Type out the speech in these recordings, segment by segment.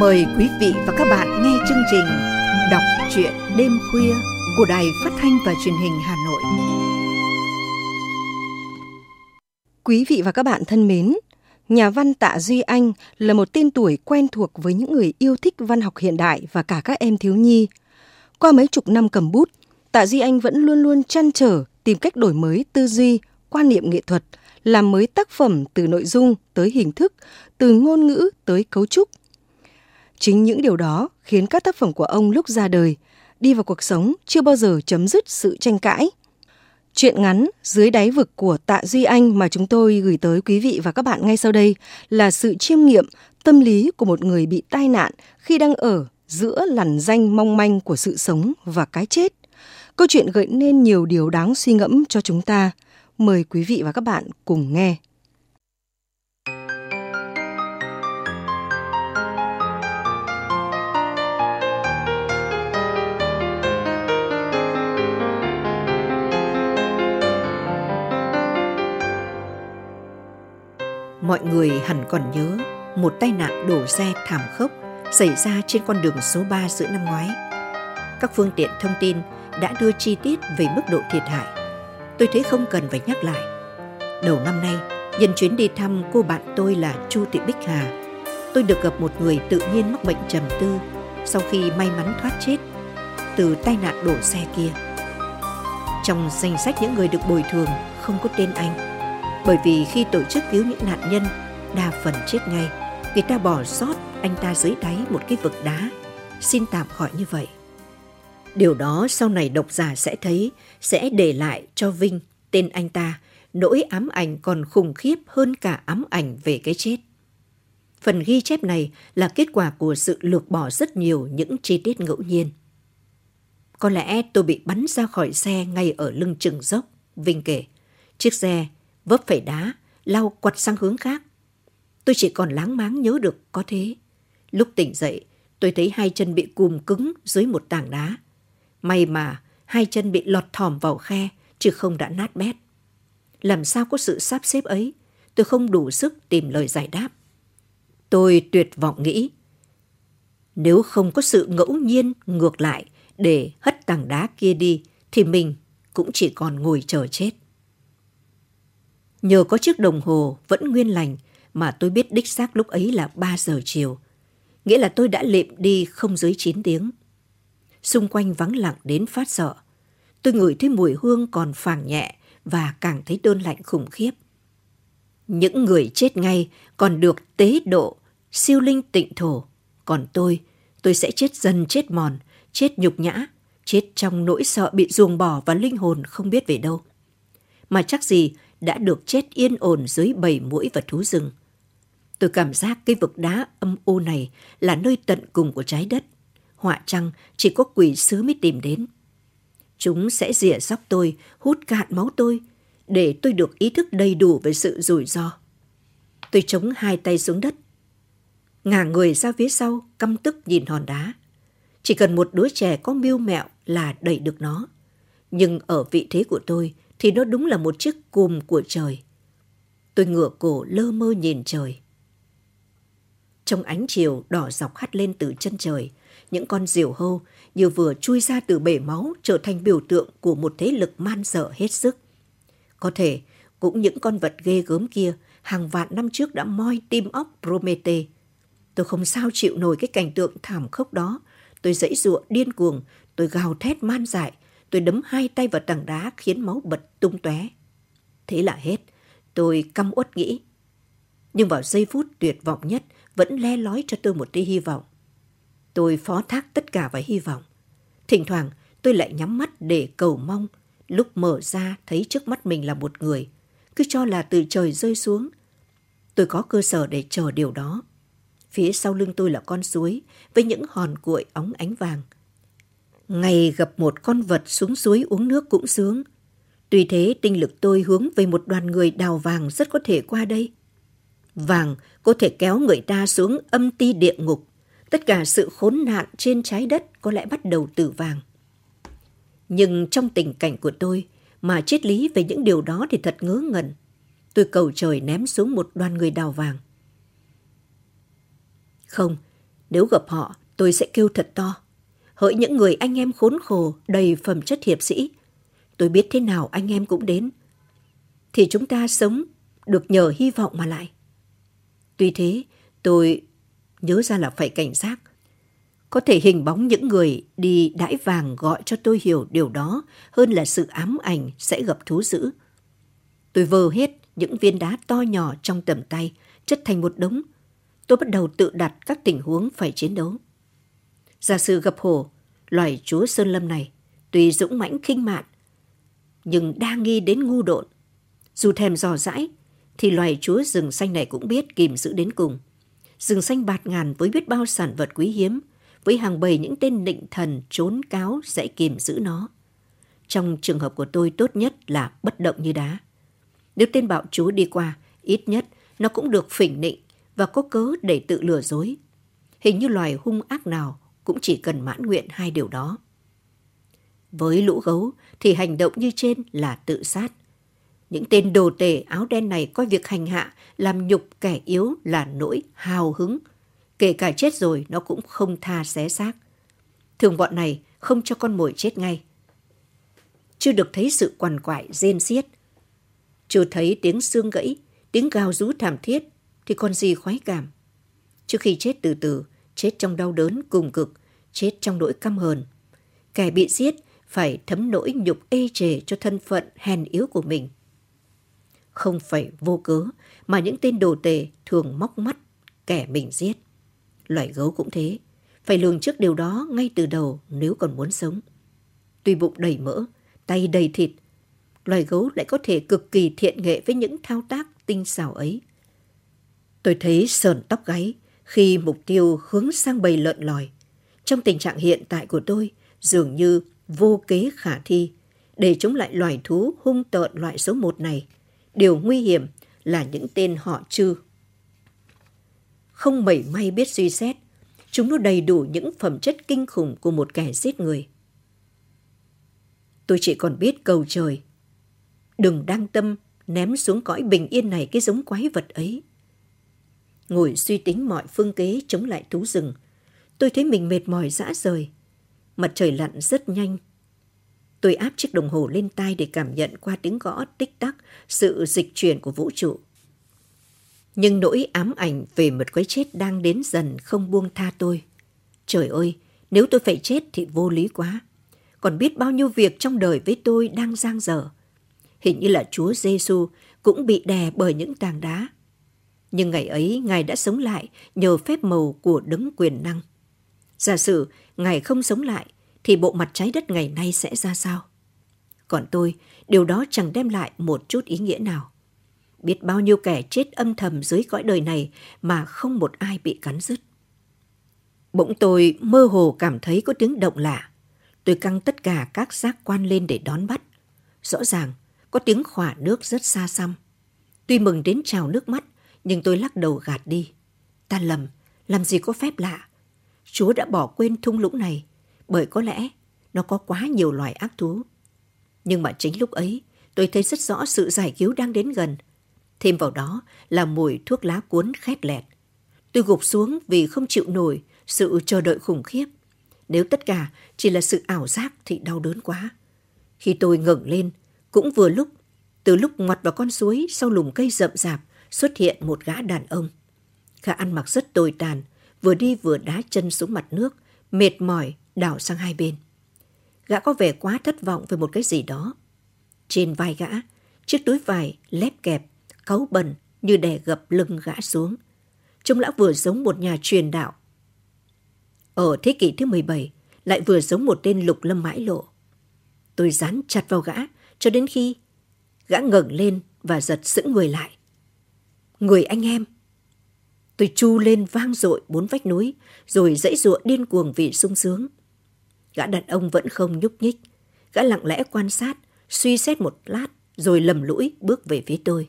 Mời quý vị và các bạn nghe chương trình Đọc truyện đêm khuya của Đài Phát thanh và Truyền hình Hà Nội. Quý vị và các bạn thân mến, nhà văn Tạ Duy Anh là một tên tuổi quen thuộc với những người yêu thích văn học hiện đại và cả các em thiếu nhi. Qua mấy chục năm cầm bút, Tạ Duy Anh vẫn luôn luôn chăn trở tìm cách đổi mới tư duy, quan niệm nghệ thuật, làm mới tác phẩm từ nội dung tới hình thức, từ ngôn ngữ tới cấu trúc. Chính những điều đó khiến các tác phẩm của ông lúc ra đời, đi vào cuộc sống chưa bao giờ chấm dứt sự tranh cãi. Chuyện ngắn Dưới đáy vực của Tạ Duy Anh mà chúng tôi gửi tới quý vị và các bạn ngay sau đây là sự chiêm nghiệm tâm lý của một người bị tai nạn khi đang ở giữa lằn danh mong manh của sự sống và cái chết. Câu chuyện gợi nên nhiều điều đáng suy ngẫm cho chúng ta. Mời quý vị và các bạn cùng nghe. Mọi người hẳn còn nhớ một tai nạn đổ xe thảm khốc xảy ra trên con đường số 3 giữa năm ngoái. Các phương tiện thông tin đã đưa chi tiết về mức độ thiệt hại. Tôi thấy không cần phải nhắc lại. Đầu năm nay, nhân chuyến đi thăm cô bạn tôi là Chu Thị Bích Hà, tôi được gặp một người tự nhiên mắc bệnh trầm tư sau khi may mắn thoát chết từ tai nạn đổ xe kia. Trong danh sách những người được bồi thường không có tên anh bởi vì khi tổ chức cứu những nạn nhân, đa phần chết ngay, người ta bỏ sót anh ta dưới đáy một cái vực đá. Xin tạm gọi như vậy. Điều đó sau này độc giả sẽ thấy sẽ để lại cho Vinh tên anh ta nỗi ám ảnh còn khủng khiếp hơn cả ám ảnh về cái chết. Phần ghi chép này là kết quả của sự lược bỏ rất nhiều những chi tiết ngẫu nhiên. Có lẽ tôi bị bắn ra khỏi xe ngay ở lưng chừng dốc, Vinh kể. Chiếc xe vấp phải đá, lau quật sang hướng khác. Tôi chỉ còn láng máng nhớ được có thế. Lúc tỉnh dậy, tôi thấy hai chân bị cùm cứng dưới một tảng đá. May mà hai chân bị lọt thỏm vào khe, chứ không đã nát bét. Làm sao có sự sắp xếp ấy, tôi không đủ sức tìm lời giải đáp. Tôi tuyệt vọng nghĩ, nếu không có sự ngẫu nhiên ngược lại để hất tảng đá kia đi, thì mình cũng chỉ còn ngồi chờ chết. Nhờ có chiếc đồng hồ vẫn nguyên lành mà tôi biết đích xác lúc ấy là 3 giờ chiều. Nghĩa là tôi đã lệm đi không dưới 9 tiếng. Xung quanh vắng lặng đến phát sợ. Tôi ngửi thấy mùi hương còn phàng nhẹ và càng thấy đơn lạnh khủng khiếp. Những người chết ngay còn được tế độ, siêu linh tịnh thổ. Còn tôi, tôi sẽ chết dần chết mòn, chết nhục nhã, chết trong nỗi sợ bị ruồng bỏ và linh hồn không biết về đâu. Mà chắc gì đã được chết yên ổn dưới bầy mũi và thú rừng. Tôi cảm giác cái vực đá âm u này là nơi tận cùng của trái đất. Họa chăng chỉ có quỷ sứ mới tìm đến. Chúng sẽ rỉa sóc tôi, hút cạn máu tôi, để tôi được ý thức đầy đủ về sự rủi ro. Tôi chống hai tay xuống đất. Ngả người ra phía sau, căm tức nhìn hòn đá. Chỉ cần một đứa trẻ có mưu mẹo là đẩy được nó. Nhưng ở vị thế của tôi, thì nó đúng là một chiếc cùm của trời. Tôi ngửa cổ lơ mơ nhìn trời. Trong ánh chiều đỏ dọc hắt lên từ chân trời, những con diều hâu như vừa chui ra từ bể máu trở thành biểu tượng của một thế lực man dở hết sức. Có thể cũng những con vật ghê gớm kia hàng vạn năm trước đã moi tim óc Promete. Tôi không sao chịu nổi cái cảnh tượng thảm khốc đó. Tôi dãy ruộng điên cuồng, tôi gào thét man dại, tôi đấm hai tay vào tảng đá khiến máu bật tung tóe. Thế là hết, tôi căm uất nghĩ. Nhưng vào giây phút tuyệt vọng nhất vẫn le lói cho tôi một tia hy vọng. Tôi phó thác tất cả vào hy vọng. Thỉnh thoảng tôi lại nhắm mắt để cầu mong, lúc mở ra thấy trước mắt mình là một người, cứ cho là từ trời rơi xuống. Tôi có cơ sở để chờ điều đó. Phía sau lưng tôi là con suối với những hòn cuội óng ánh vàng – Ngày gặp một con vật xuống suối uống nước cũng sướng. Tuy thế tinh lực tôi hướng về một đoàn người đào vàng rất có thể qua đây. Vàng có thể kéo người ta xuống âm ti địa ngục. Tất cả sự khốn nạn trên trái đất có lẽ bắt đầu từ vàng. Nhưng trong tình cảnh của tôi, mà triết lý về những điều đó thì thật ngớ ngẩn. Tôi cầu trời ném xuống một đoàn người đào vàng. Không, Nếu gặp họ, tôi sẽ kêu thật to. Hỡi những người anh em khốn khổ, đầy phẩm chất hiệp sĩ. Tôi biết thế nào anh em cũng đến. Thì chúng ta sống được nhờ hy vọng mà lại. Tuy thế, tôi nhớ ra là phải cảnh giác. Có thể hình bóng những người đi đãi vàng gọi cho tôi hiểu điều đó hơn là sự ám ảnh sẽ gặp thú dữ. Tôi vơ hết những viên đá to nhỏ trong tầm tay, chất thành một đống. Tôi bắt đầu tự đặt các tình huống phải chiến đấu. Giả sử gặp hổ, loài chúa Sơn Lâm này, tuy dũng mãnh khinh mạn, nhưng đa nghi đến ngu độn. Dù thèm dò dãi, thì loài chúa rừng xanh này cũng biết kìm giữ đến cùng. Rừng xanh bạt ngàn với biết bao sản vật quý hiếm, với hàng bầy những tên định thần trốn cáo sẽ kìm giữ nó. Trong trường hợp của tôi tốt nhất là bất động như đá. Nếu tên bạo chúa đi qua, ít nhất nó cũng được phỉnh nịnh và có cớ để tự lừa dối. Hình như loài hung ác nào cũng chỉ cần mãn nguyện hai điều đó. Với lũ gấu thì hành động như trên là tự sát. Những tên đồ tể áo đen này coi việc hành hạ, làm nhục kẻ yếu là nỗi hào hứng. Kể cả chết rồi nó cũng không tha xé xác. Thường bọn này không cho con mồi chết ngay. Chưa được thấy sự quằn quại rên xiết. Chưa thấy tiếng xương gãy, tiếng gào rú thảm thiết thì còn gì khoái cảm. Trước khi chết từ từ, chết trong đau đớn cùng cực, chết trong nỗi căm hờn. Kẻ bị giết phải thấm nỗi nhục ê chề cho thân phận hèn yếu của mình. Không phải vô cớ mà những tên đồ tề thường móc mắt kẻ mình giết. Loài gấu cũng thế, phải lường trước điều đó ngay từ đầu nếu còn muốn sống. Tuy bụng đầy mỡ, tay đầy thịt, loài gấu lại có thể cực kỳ thiện nghệ với những thao tác tinh xảo ấy. Tôi thấy sờn tóc gáy khi mục tiêu hướng sang bầy lợn lòi. Trong tình trạng hiện tại của tôi, dường như vô kế khả thi để chống lại loài thú hung tợn loại số một này. Điều nguy hiểm là những tên họ chư. Không mảy may biết suy xét, chúng nó đầy đủ những phẩm chất kinh khủng của một kẻ giết người. Tôi chỉ còn biết cầu trời. Đừng đăng tâm ném xuống cõi bình yên này cái giống quái vật ấy. Ngồi suy tính mọi phương kế chống lại thú rừng, tôi thấy mình mệt mỏi dã rời. Mặt trời lặn rất nhanh. Tôi áp chiếc đồng hồ lên tai để cảm nhận qua tiếng gõ tích tắc sự dịch chuyển của vũ trụ. Nhưng nỗi ám ảnh về một cái chết đang đến dần không buông tha tôi. Trời ơi, nếu tôi phải chết thì vô lý quá. Còn biết bao nhiêu việc trong đời với tôi đang giang dở. Hình như là Chúa Giêsu cũng bị đè bởi những tảng đá. Nhưng ngày ấy Ngài đã sống lại nhờ phép màu của đấng quyền năng. Giả sử Ngài không sống lại thì bộ mặt trái đất ngày nay sẽ ra sao? Còn tôi, điều đó chẳng đem lại một chút ý nghĩa nào. Biết bao nhiêu kẻ chết âm thầm dưới cõi đời này mà không một ai bị cắn rứt. Bỗng tôi mơ hồ cảm thấy có tiếng động lạ. Tôi căng tất cả các giác quan lên để đón bắt. Rõ ràng, có tiếng khỏa nước rất xa xăm. Tuy mừng đến trào nước mắt, nhưng tôi lắc đầu gạt đi. Ta lầm, làm gì có phép lạ. Chúa đã bỏ quên thung lũng này, bởi có lẽ nó có quá nhiều loài ác thú. Nhưng mà chính lúc ấy, tôi thấy rất rõ sự giải cứu đang đến gần. Thêm vào đó là mùi thuốc lá cuốn khét lẹt. Tôi gục xuống vì không chịu nổi sự chờ đợi khủng khiếp. Nếu tất cả chỉ là sự ảo giác thì đau đớn quá. Khi tôi ngẩng lên, cũng vừa lúc, từ lúc ngoặt vào con suối sau lùm cây rậm rạp, xuất hiện một gã đàn ông. Gã ăn mặc rất tồi tàn, vừa đi vừa đá chân xuống mặt nước, mệt mỏi đảo sang hai bên. Gã có vẻ quá thất vọng về một cái gì đó. Trên vai gã, chiếc túi vải lép kẹp, cáu bẩn như đè gập lưng gã xuống. Trông lão vừa giống một nhà truyền đạo. Ở thế kỷ thứ 17, lại vừa giống một tên lục lâm mãi lộ. Tôi dán chặt vào gã cho đến khi gã ngẩng lên và giật sững người lại. Người anh em! Tôi chu lên vang dội bốn vách núi, rồi dãy ruộng điên cuồng vì sung sướng. Gã đàn ông vẫn không nhúc nhích. Gã lặng lẽ quan sát, suy xét một lát, rồi lầm lũi bước về phía tôi.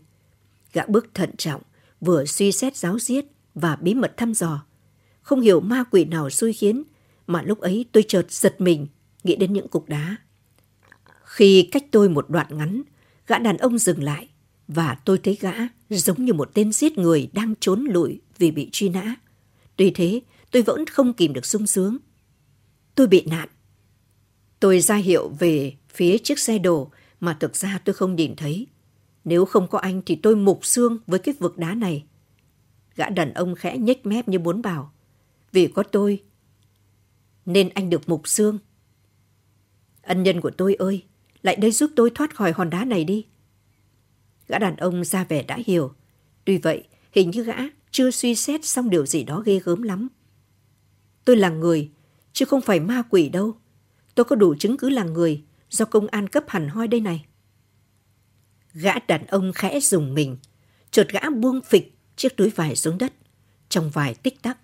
Gã bước thận trọng, vừa suy xét giáo giết và bí mật thăm dò. Không hiểu ma quỷ nào xui khiến, mà lúc ấy tôi chợt giật mình, nghĩ đến những cục đá. Khi cách tôi một đoạn ngắn, gã đàn ông dừng lại, và tôi thấy gã giống như một tên giết người đang trốn lụi vì bị truy nã. Tuy thế, tôi vẫn không kìm được sung sướng. Tôi bị nạn. Tôi ra hiệu về phía chiếc xe đổ mà thực ra tôi không nhìn thấy. Nếu không có anh thì tôi mục xương với cái vực đá này. Gã đàn ông khẽ nhếch mép như muốn bảo. Vì có tôi, nên anh được mục xương. Ân nhân của tôi ơi, lại đây giúp tôi thoát khỏi hòn đá này đi. Gã đàn ông ra vẻ đã hiểu. Tuy vậy, hình như gã chưa suy xét xong điều gì đó ghê gớm lắm. Tôi là người, chứ không phải ma quỷ đâu. Tôi có đủ chứng cứ là người do công an cấp hẳn hoi đây này. Gã đàn ông khẽ dùng mình, chợt gã buông phịch chiếc túi vải xuống đất. Trong vài tích tắc,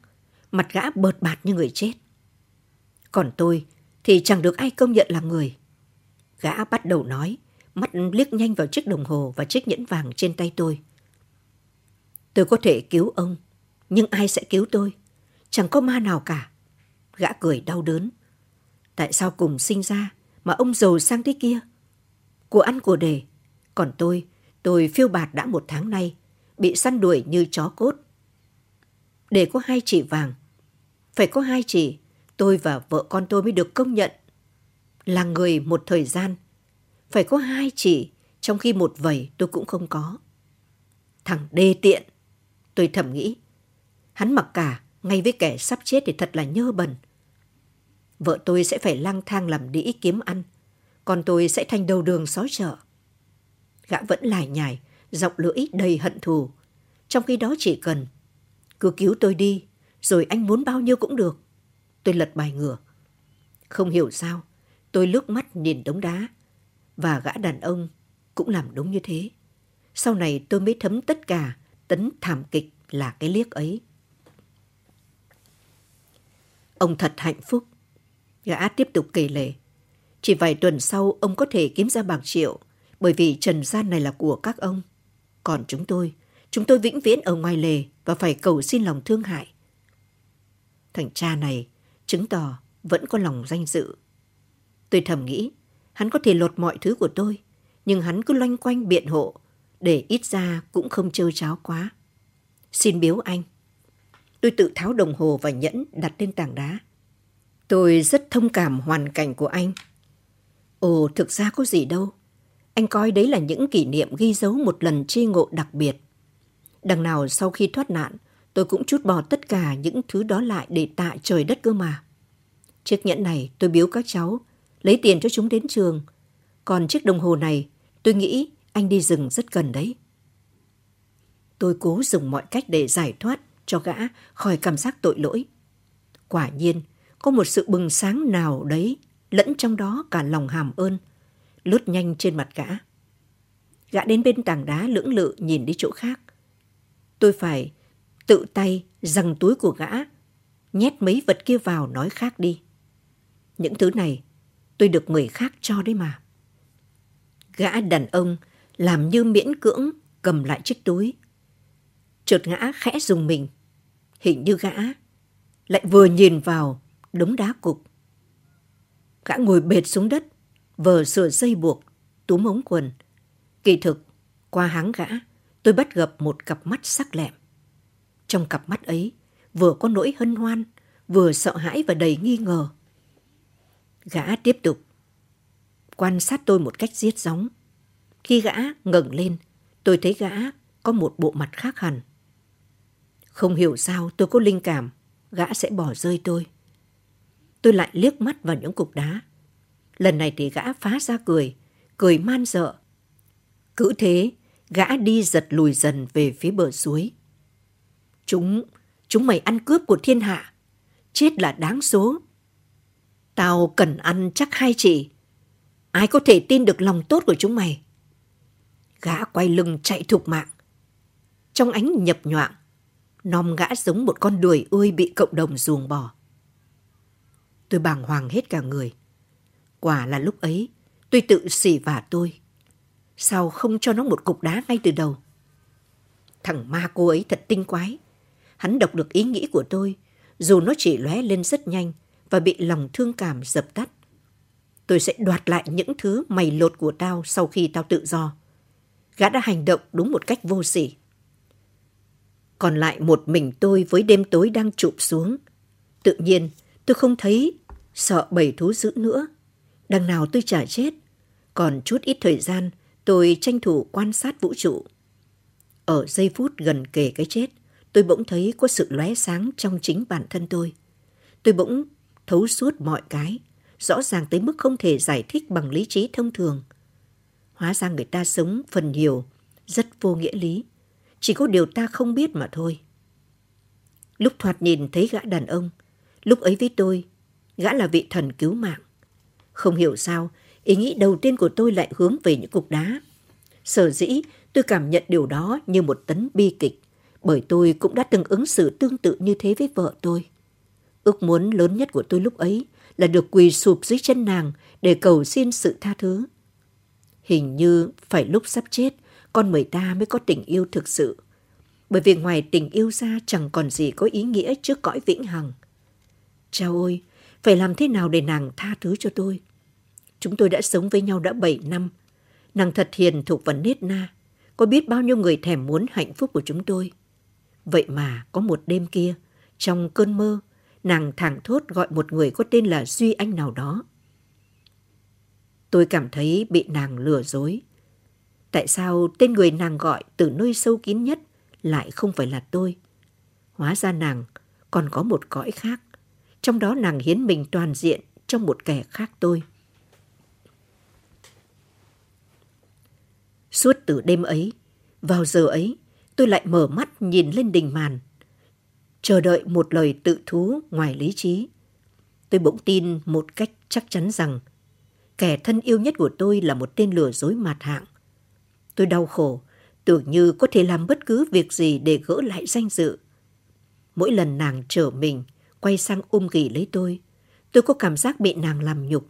mặt gã bợt bạt như người chết. Còn tôi thì chẳng được ai công nhận là người. Gã bắt đầu nói, mắt liếc nhanh vào chiếc đồng hồ và chiếc nhẫn vàng trên tay tôi. Tôi có thể cứu ông, nhưng ai sẽ cứu tôi? Chẳng có ma nào cả. Gã cười đau đớn. Tại sao cùng sinh ra mà ông giàu sang thế kia? Của ăn của đề. Còn tôi, tôi phiêu bạt đã một tháng nay, bị săn đuổi như chó cốt. Để có hai chỉ vàng, phải có hai chỉ, tôi và vợ con tôi mới được công nhận là người một thời gian. Phải có hai chỉ, trong khi một vầy tôi cũng không có. Thằng đê tiện, tôi thầm nghĩ. Hắn mặc cả, ngay với kẻ sắp chết thì thật là nhơ bẩn. Vợ tôi sẽ phải lang thang làm đĩ kiếm ăn, còn tôi sẽ thành đầu đường xó chợ. Gã vẫn lải nhải, giọng lưỡi đầy hận thù. Trong khi đó chỉ cần, cứ cứu tôi đi, rồi anh muốn bao nhiêu cũng được. Tôi lật bài ngửa. Không hiểu sao, tôi lướt mắt nhìn đống đá, và gã đàn ông cũng làm đúng như thế. Sau này tôi mới thấm tất cả tấn thảm kịch là cái liếc ấy. Ông thật hạnh phúc. Gã tiếp tục kể lể. Chỉ vài tuần sau ông có thể kiếm ra bạc triệu bởi vì trần gian này là của các ông. Còn chúng tôi, chúng tôi vĩnh viễn ở ngoài lề và phải cầu xin lòng thương hại. Thằng cha này chứng tỏ vẫn có lòng danh dự. Tôi thầm nghĩ, hắn có thể lột mọi thứ của tôi, nhưng hắn cứ loanh quanh biện hộ, để ít ra cũng không trơ cháo quá. Xin biếu anh. Tôi tự tháo đồng hồ và nhẫn đặt lên tảng đá. Tôi rất thông cảm hoàn cảnh của anh. Ồ, thực ra có gì đâu. Anh coi đấy là những kỷ niệm ghi dấu một lần chi ngộ đặc biệt. Đằng nào sau khi thoát nạn, tôi cũng chút bỏ tất cả những thứ đó lại để tạ trời đất cơ mà. Chiếc nhẫn này tôi biếu các cháu, lấy tiền cho chúng đến trường. Còn chiếc đồng hồ này, tôi nghĩ anh đi rừng rất cần đấy. Tôi cố dùng mọi cách để giải thoát cho gã khỏi cảm giác tội lỗi. Quả nhiên, có một sự bừng sáng nào đấy, lẫn trong đó cả lòng hàm ơn, lướt nhanh trên mặt gã. Gã đến bên tảng đá lưỡng lự nhìn đi chỗ khác. Tôi phải tự tay rằng túi của gã, nhét mấy vật kia vào nói khác đi. Những thứ này tôi được người khác cho đấy mà. Gã đàn ông làm như miễn cưỡng cầm lại chiếc túi. Chợt gã khẽ dùng mình. Hình như gã lại vừa nhìn vào đống đá cục. Gã ngồi bệt xuống đất, vờ sửa dây buộc, túm ống quần. Kỳ thực, qua háng gã, tôi bắt gặp một cặp mắt sắc lẹm. Trong cặp mắt ấy, vừa có nỗi hân hoan, vừa sợ hãi và đầy nghi ngờ. Gã tiếp tục quan sát tôi một cách giết gióng. Khi gã ngẩng lên, tôi thấy gã có một bộ mặt khác hẳn. Không hiểu sao tôi có linh cảm gã sẽ bỏ rơi tôi. Tôi lại liếc mắt vào những cục đá. Lần này thì gã phá ra cười, cười man dợ. Cứ thế, gã đi giật lùi dần về phía bờ suối. Chúng, chúng mày ăn cướp của thiên hạ. Chết là đáng số. Tao cần ăn chắc hai chị. Ai có thể tin được lòng tốt của chúng mày? Gã quay lưng chạy thục mạng. Trong ánh nhập nhoạng, nom gã giống một con đuổi ươi bị cộng đồng ruồng bỏ. Tôi bàng hoàng hết cả người. Quả là lúc ấy, tôi tự xỉ vả tôi. Sao không cho nó một cục đá ngay từ đầu? Thằng ma cô ấy thật tinh quái. Hắn đọc được ý nghĩ của tôi, dù nó chỉ lóe lên rất nhanh và bị lòng thương cảm dập tắt. Tôi sẽ đoạt lại những thứ mày lột của tao sau khi tao tự do. Gã đã hành động đúng một cách vô sỉ. Còn lại một mình tôi với đêm tối đang chụp xuống. Tự nhiên, tôi không thấy sợ bầy thú dữ nữa. Đằng nào tôi chả chết. Còn chút ít thời gian, tôi tranh thủ quan sát vũ trụ. Ở giây phút gần kề cái chết, tôi bỗng thấy có sự lóe sáng trong chính bản thân tôi. Tôi bỗng thấu suốt mọi cái, rõ ràng tới mức không thể giải thích bằng lý trí thông thường. Hóa ra người ta sống phần nhiều, rất vô nghĩa lý. Chỉ có điều ta không biết mà thôi. Lúc thoạt nhìn thấy gã đàn ông, lúc ấy với tôi, gã là vị thần cứu mạng. Không hiểu sao, ý nghĩ đầu tiên của tôi lại hướng về những cục đá. Sở dĩ tôi cảm nhận điều đó như một tấn bi kịch, bởi tôi cũng đã từng ứng xử tương tự như thế với vợ tôi. Ước muốn lớn nhất của tôi lúc ấy là được quỳ sụp dưới chân nàng để cầu xin sự tha thứ. Hình như phải lúc sắp chết, con người ta mới có tình yêu thực sự. Bởi vì ngoài tình yêu ra chẳng còn gì có ý nghĩa trước cõi vĩnh hằng. Chao ôi, phải làm thế nào để nàng tha thứ cho tôi? Chúng tôi đã sống với nhau đã 7 năm. Nàng thật hiền thục và nết na. Có biết bao nhiêu người thèm muốn hạnh phúc của chúng tôi. Vậy mà có một đêm kia, trong cơn mơ, nàng thẳng thốt gọi một người có tên là Duy Anh nào đó. Tôi cảm thấy bị nàng lừa dối. Tại sao tên người nàng gọi từ nơi sâu kín nhất lại không phải là tôi? Hóa ra nàng còn có một cõi khác. Trong đó nàng hiến mình toàn diện trong một kẻ khác tôi. Suốt từ đêm ấy, vào giờ ấy, tôi lại mở mắt nhìn lên đình màn, chờ đợi một lời tự thú ngoài lý trí. Tôi bỗng tin một cách chắc chắn rằng kẻ thân yêu nhất của tôi là một tên lừa dối mạt hạng. Tôi đau khổ, tưởng như có thể làm bất cứ việc gì để gỡ lại danh dự. Mỗi lần nàng trở mình, quay sang ôm ghì lấy tôi, tôi có cảm giác bị nàng làm nhục.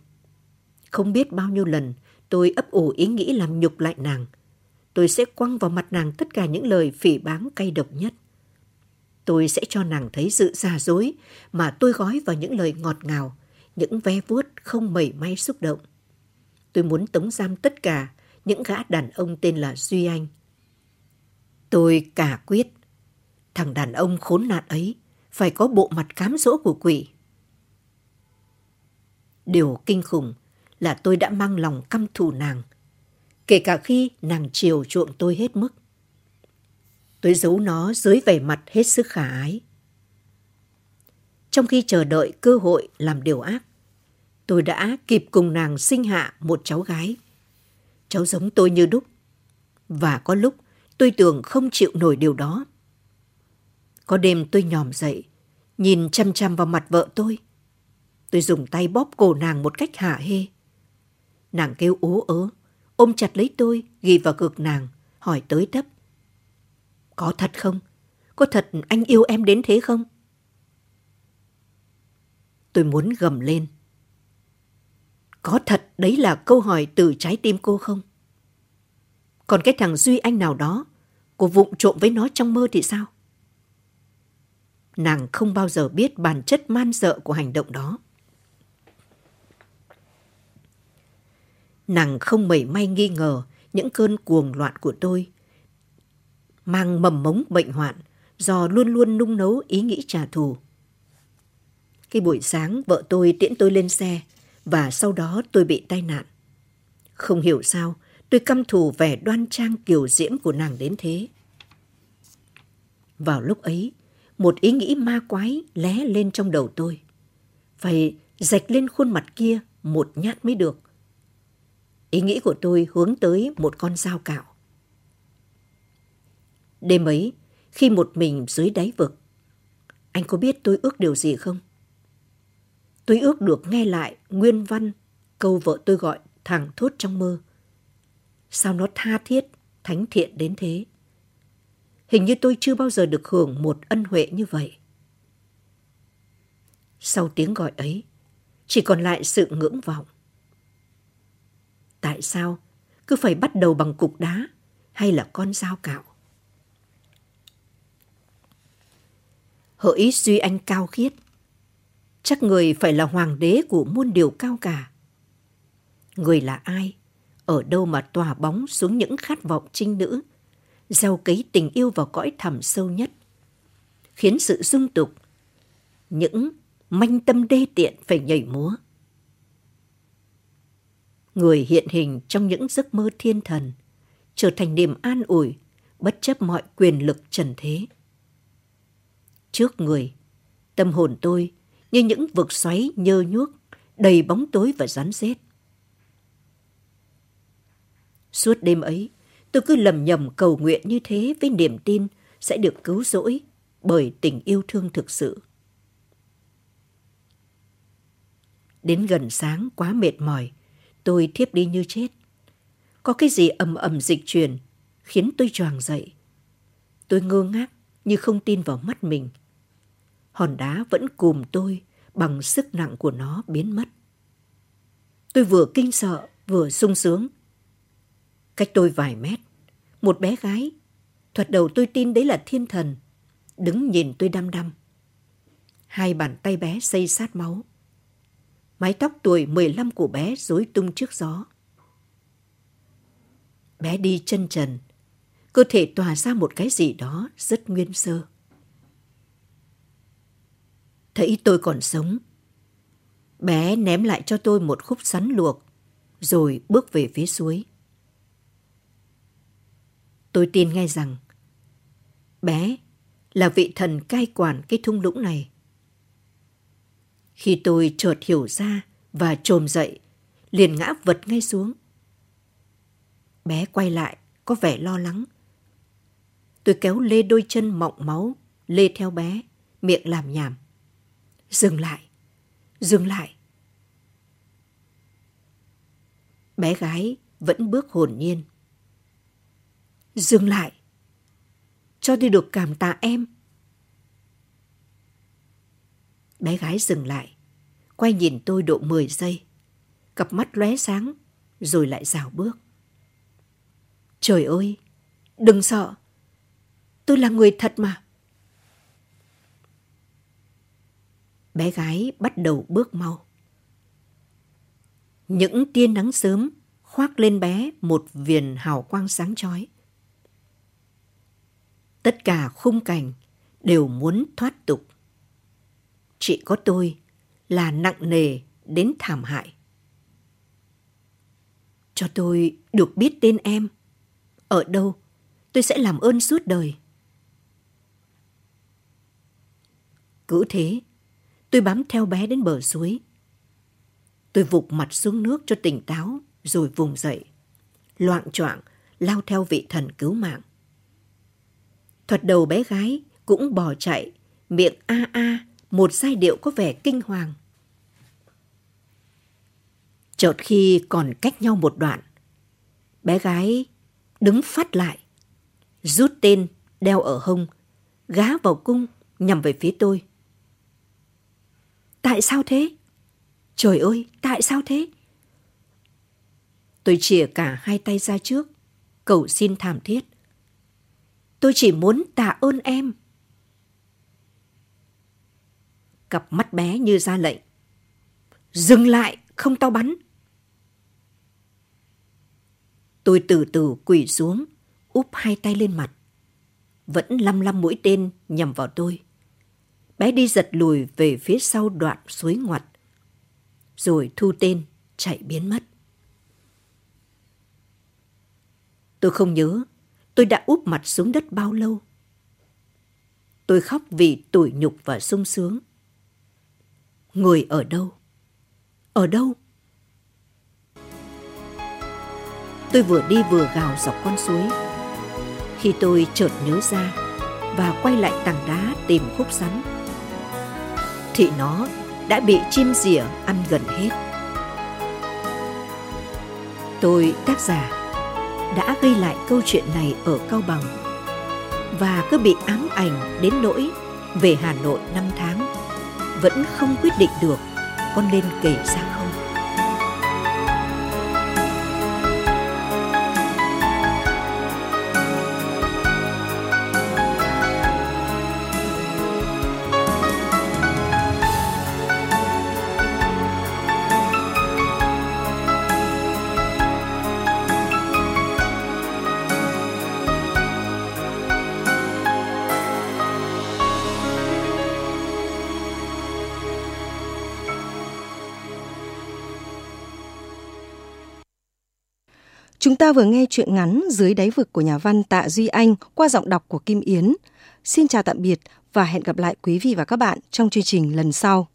Không biết bao nhiêu lần tôi ấp ủ ý nghĩ làm nhục lại nàng. Tôi sẽ quăng vào mặt nàng tất cả những lời phỉ báng cay độc nhất. Tôi sẽ cho nàng thấy sự giả dối mà tôi gói vào những lời ngọt ngào, những ve vuốt không mẩy may xúc động. Tôi muốn tống giam tất cả những gã đàn ông tên là Duy Anh. Tôi cả quyết, thằng đàn ông khốn nạn ấy phải có bộ mặt cám dỗ của quỷ. Điều kinh khủng là tôi đã mang lòng căm thù nàng, kể cả khi nàng chiều chuộng tôi hết mức. Tôi giấu nó dưới vẻ mặt hết sức khả ái. Trong khi chờ đợi cơ hội làm điều ác, tôi đã kịp cùng nàng sinh hạ một cháu gái. Cháu giống tôi như đúc. Và có lúc tôi tưởng không chịu nổi điều đó. Có đêm tôi nhòm dậy, nhìn chăm chăm vào mặt vợ tôi. Tôi dùng tay bóp cổ nàng một cách hạ hê. Nàng kêu ố ớ, ôm chặt lấy tôi, ghi vào cực nàng, hỏi tới tấp. Có thật không? Có thật anh yêu em đến thế không? Tôi muốn gầm lên. Có thật đấy là câu hỏi từ trái tim cô không? Còn cái thằng Duy Anh nào đó, cô vụng trộm với nó trong mơ thì sao? Nàng không bao giờ biết bản chất man dợ của hành động đó. Nàng không mảy may nghi ngờ những cơn cuồng loạn của tôi mang mầm mống bệnh hoạn do luôn luôn nung nấu ý nghĩ trả thù. Khi buổi sáng vợ tôi tiễn tôi lên xe và sau đó tôi bị tai nạn. Không hiểu sao tôi căm thù vẻ đoan trang kiều diễm của nàng đến thế. Vào lúc ấy, một ý nghĩ ma quái lé lên trong đầu tôi. Phải rạch lên khuôn mặt kia một nhát mới được. Ý nghĩ của tôi hướng tới một con dao cạo. Đêm ấy, khi một mình dưới đáy vực, anh có biết tôi ước điều gì không? Tôi ước được nghe lại nguyên văn câu vợ tôi gọi thẳng thốt trong mơ. Sao nó tha thiết, thánh thiện đến thế? Hình như tôi chưa bao giờ được hưởng một ân huệ như vậy. Sau tiếng gọi ấy, chỉ còn lại sự ngưỡng vọng. Tại sao cứ phải bắt đầu bằng cục đá hay là con dao cạo? Hỡi duy anh cao khiết. Chắc người phải là hoàng đế của muôn điều cao cả. Người là ai? Ở đâu mà tỏa bóng xuống những khát vọng trinh nữ, gieo cấy tình yêu vào cõi thẳm sâu nhất, khiến sự dung tục, những manh tâm đê tiện phải nhảy múa. Người hiện hình trong những giấc mơ thiên thần, trở thành niềm an ủi, bất chấp mọi quyền lực trần thế. Trước người, tâm hồn tôi như những vực xoáy nhơ nhuốc, đầy bóng tối và rắn rết. Suốt đêm ấy, tôi cứ lầm nhầm cầu nguyện như thế với niềm tin sẽ được cứu rỗi bởi tình yêu thương thực sự. Đến gần sáng quá mệt mỏi, tôi thiếp đi như chết. Có cái gì ầm ầm dịch truyền, khiến tôi choàng dậy. Tôi ngơ ngác như không tin vào mắt mình. Hòn đá vẫn cùm tôi bằng sức nặng của nó biến mất. Tôi vừa kinh sợ, vừa sung sướng. Cách tôi vài mét, một bé gái, thuật đầu tôi tin đấy là thiên thần, đứng nhìn tôi đăm đăm. Hai bàn tay bé xây sát máu. Mái tóc tuổi 15 của bé rối tung trước gió. Bé đi chân trần, cơ thể tỏa ra một cái gì đó rất nguyên sơ. Thấy tôi còn sống, bé ném lại cho tôi một khúc sắn luộc, rồi bước về phía suối. Tôi tin ngay rằng bé là vị thần cai quản cái thung lũng này. Khi tôi chợt hiểu ra và trồm dậy, liền ngã vật ngay xuống. Bé quay lại, có vẻ lo lắng. Tôi kéo lê đôi chân mọng máu, lê theo bé, miệng làm nhảm. Dừng lại, dừng lại. Bé gái vẫn bước hồn nhiên. Dừng lại, cho đi được cảm tạ em. Bé gái dừng lại, quay nhìn tôi độ 10 giây. Cặp mắt lóe sáng, rồi lại rào bước. Trời ơi, đừng sợ. Tôi là người thật mà. Bé gái bắt đầu bước mau. Những tia nắng sớm khoác lên bé một viền hào quang sáng chói. Tất cả khung cảnh đều muốn thoát tục. Chỉ có tôi là nặng nề đến thảm hại. Cho tôi được biết tên em. Ở đâu, tôi sẽ làm ơn suốt đời. Cứ thế, tôi bám theo bé đến bờ suối. Tôi vụt mặt xuống nước cho tỉnh táo rồi vùng dậy. Loạn choạng lao theo vị thần cứu mạng. Thuật đầu bé gái cũng bỏ chạy, miệng a a, một giai điệu có vẻ kinh hoàng. Chợt khi còn cách nhau một đoạn, bé gái đứng phát lại, rút tên đeo ở hông, gá vào cung nhằm về phía tôi. Tại sao thế? Trời ơi, tại sao thế? Tôi chìa cả hai tay ra trước, cầu xin thảm thiết. Tôi chỉ muốn tạ ơn em. Cặp mắt bé như ra lệnh. Dừng lại, không tao bắn. Tôi từ từ quỳ xuống, úp hai tay lên mặt. Vẫn lăm lăm mũi tên nhằm vào tôi. Bé đi giật lùi về phía sau đoạn suối ngoặt. Rồi thu tên, chạy biến mất. Tôi không nhớ tôi đã úp mặt xuống đất bao lâu. Tôi khóc vì tủi nhục và sung sướng. Người ở đâu? Ở đâu? Tôi vừa đi vừa gào dọc con suối. Khi tôi chợt nhớ ra và quay lại tảng đá tìm khúc sắn, thì nó đã bị chim rỉa ăn gần hết. Tôi, tác giả, đã ghi lại câu chuyện này ở Cao Bằng và cứ bị ám ảnh đến nỗi về Hà Nội năm tháng vẫn không quyết định được con nên kể sao. Ta vừa nghe chuyện ngắn Dưới đáy vực của nhà văn Tạ Duy Anh qua giọng đọc của Kim Yến. Xin chào tạm biệt và hẹn gặp lại quý vị và các bạn trong chương trình lần sau.